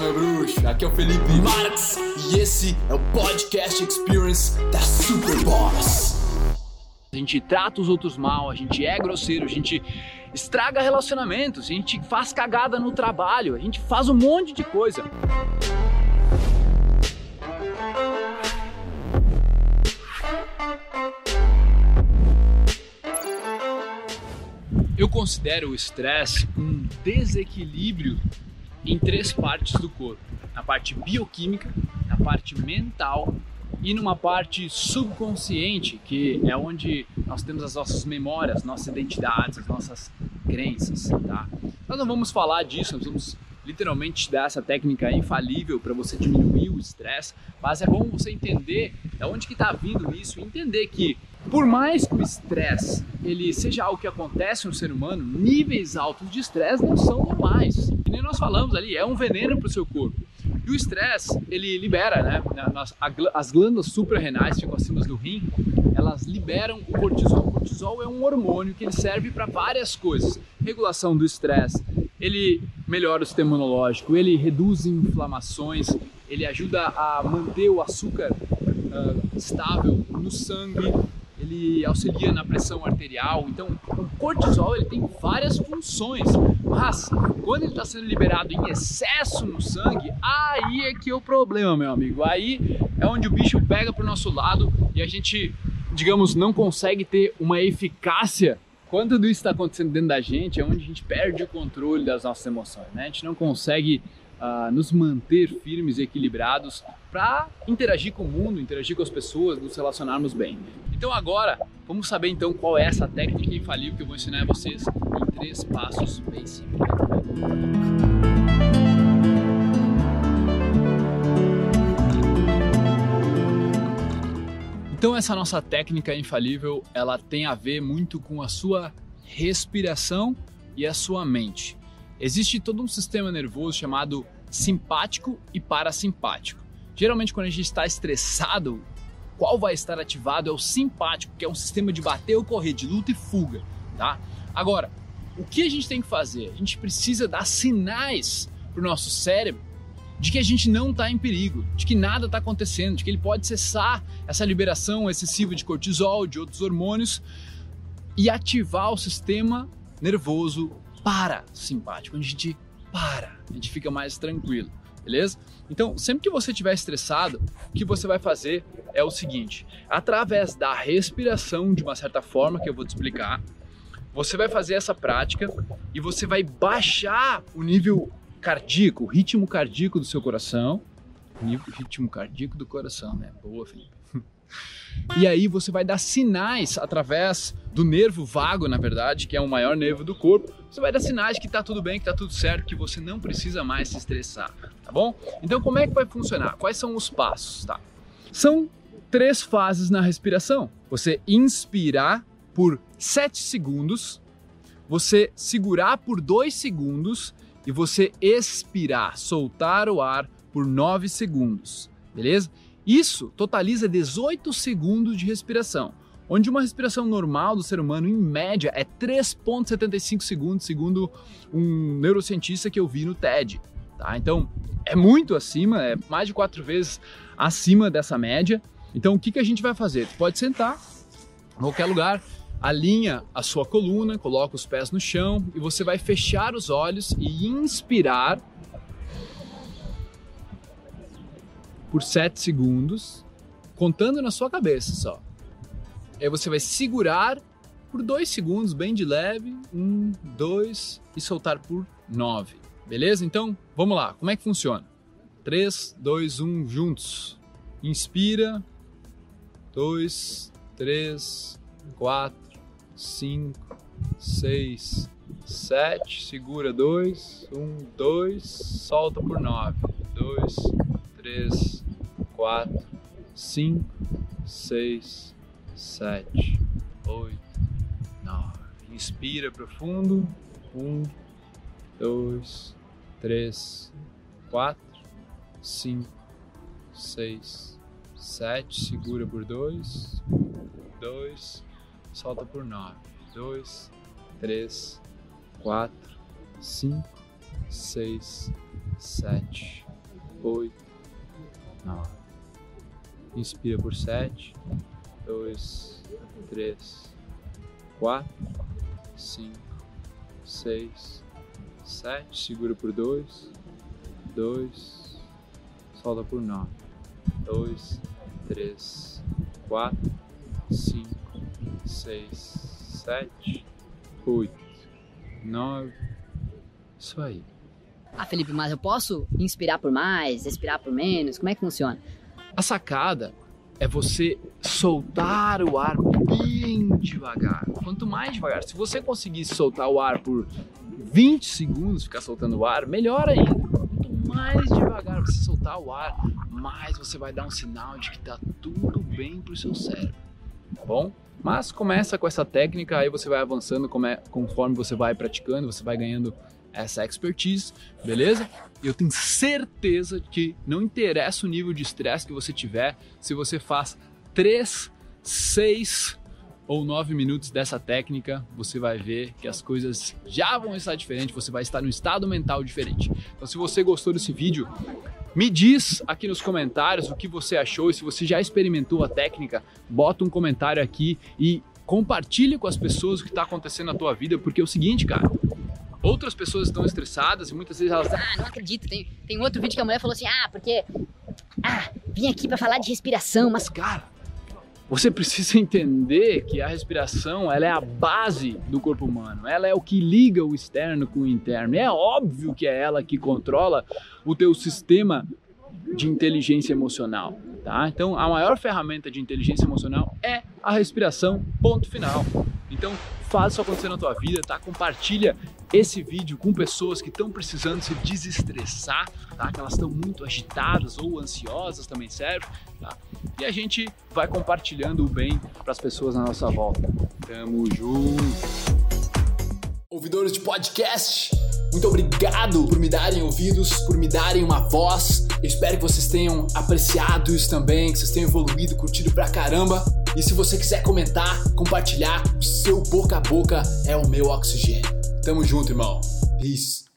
meu bruxo. Aqui é o Felipe Marx e esse é o Podcast Experience da Superboss. A gente trata os outros mal, a gente é grosseiro, a gente estraga relacionamentos, a gente faz cagada no trabalho, a gente faz um monte de coisa. Eu considero o estresse um desequilíbrio em três partes do corpo: na parte bioquímica, na parte mental e numa parte subconsciente, que é onde nós temos as nossas memórias, nossas identidades, as nossas crenças, tá? Nós não vamos falar disso, nós vamos literalmente te dar essa técnica infalível para você diminuir o estresse, mas é bom você entender de onde que está vindo isso, entender que por mais que o estresse ele seja algo que acontece no ser humano, níveis altos de estresse não são normais. E nem nós falamos ali, é um veneno para o seu corpo. E o estresse, ele libera, né? As glândulas suprarrenais ficam acima do rim, elas liberam o cortisol. O cortisol é um hormônio que ele serve para várias coisas. Regulação do estresse, ele melhora o sistema imunológico, ele reduz inflamações, ele ajuda a manter o açúcar uh, estável no sangue, ele auxilia na pressão arterial. Então, o cortisol ele tem várias funções, mas quando ele está sendo liberado em excesso no sangue, aí é que é o problema, meu amigo. Aí é onde o bicho pega para o nosso lado e a gente, digamos, não consegue ter uma eficácia. Quando tudo isso está acontecendo dentro da gente, é onde a gente perde o controle das nossas emoções, né? A gente não consegue uh, nos manter firmes e equilibrados para interagir com o mundo, interagir com as pessoas, nos relacionarmos bem. Então agora, vamos saber então qual é essa técnica infalível que eu vou ensinar a vocês em três passos bem simples. Então essa nossa técnica infalível, ela tem a ver muito com a sua respiração e a sua mente. Existe todo um sistema nervoso chamado simpático e parasimpático. Geralmente quando a gente está estressado, qual vai estar ativado é o simpático, que é um sistema de bater ou correr, de luta e fuga, tá? Agora, o que a gente tem que fazer? A gente precisa dar sinais para o nosso cérebro de que a gente não está em perigo, de que nada está acontecendo, de que ele pode cessar essa liberação excessiva de cortisol, de outros hormônios e ativar o sistema nervoso parasimpático, a gente para, a gente fica mais tranquilo beleza? Então, sempre que você estiver estressado, o que você vai fazer é o seguinte: através da respiração, de uma certa forma, que eu vou te explicar, você vai fazer essa prática e você vai baixar o nível cardíaco, o ritmo cardíaco do seu coração. Ritmo cardíaco do coração, né? Boa, Felipe. E aí você vai dar sinais através do nervo vago, na verdade, que é o maior nervo do corpo. Você vai dar sinais que tá tudo bem, que tá tudo certo, que você não precisa mais se estressar, tá bom? Então como é que vai funcionar? Quais são os passos, tá? São três fases na respiração. Você inspirar por 7 segundos, você segurar por 2 segundos e você expirar, soltar o ar por 9 segundos, beleza? Isso totaliza 18 segundos de respiração, onde uma respiração normal do ser humano, em média, é 3,75 segundos, segundo um neurocientista que eu vi no TED. Tá? Então, é muito acima, é mais de quatro vezes acima dessa média. Então, o que, que a gente vai fazer? Você pode sentar em qualquer lugar, alinha a sua coluna, coloca os pés no chão e você vai fechar os olhos e inspirar por 7 segundos, contando na sua cabeça só. Aí você vai segurar por 2 segundos, bem de leve, 1, 2 e soltar por 9. Beleza? Então, vamos lá. Como é que funciona? 3, 2, 1, juntos. Inspira. 2, 3, 4, 5, 6, 7. Segura 2, 1, 2. Solta por 9. 2, três, quatro, cinco, seis, sete, oito, nove. Inspira profundo. Um, dois, três, quatro, cinco, seis, sete. Segura por dois, dois, solta por nove. Dois, três, quatro, cinco, seis, sete oito, nove. Inspira por sete, dois, três, quatro, cinco, seis, sete. Segura por dois, dois, solta por nove, dois, três, quatro, cinco, seis, sete, oito, nove. Isso aí. Ah, Felipe, mas eu posso inspirar por mais, expirar por menos? Como é que funciona? A sacada é você soltar o ar bem devagar. Quanto mais devagar, se você conseguir soltar o ar por 20 segundos, ficar soltando o ar, melhor ainda. Quanto mais devagar você soltar o ar, mais você vai dar um sinal de que tá tudo bem pro seu cérebro. Tá bom? Mas começa com essa técnica, aí você vai avançando conforme você vai praticando, você vai ganhando essa expertise, beleza? Eu tenho certeza que não interessa o nível de estresse que você tiver, se você faz 3, 6 ou 9 minutos dessa técnica, você vai ver que as coisas já vão estar diferentes, você vai estar num estado mental diferente. Então, se você gostou desse vídeo, me diz aqui nos comentários o que você achou e se você já experimentou a técnica, bota um comentário aqui e compartilhe com as pessoas o que está acontecendo na tua vida, porque é o seguinte, cara, outras pessoas estão estressadas e muitas vezes elas. Ah, não acredito. Tem, tem outro vídeo que a mulher falou assim: ah, porque. Ah, vim aqui para falar de respiração, mas. Cara, você precisa entender que a respiração ela é a base do corpo humano. Ela é o que liga o externo com o interno. É óbvio que é ela que controla o teu sistema de inteligência emocional, tá? Então, a maior ferramenta de inteligência emocional é a respiração, ponto final. Então, faz isso acontecer na tua vida, tá? Compartilha esse vídeo com pessoas que estão precisando se desestressar, tá? Que elas estão muito agitadas ou ansiosas também serve, tá? E a gente vai compartilhando o bem para as pessoas na nossa volta. Tamo junto. Ouvidores de podcast, muito obrigado por me darem ouvidos, por me darem uma voz. Eu espero que vocês tenham apreciado isso também, que vocês tenham evoluído, curtido pra caramba. E se você quiser comentar, compartilhar, o seu boca a boca é o meu oxigênio. Tamo junto, irmão. Peace.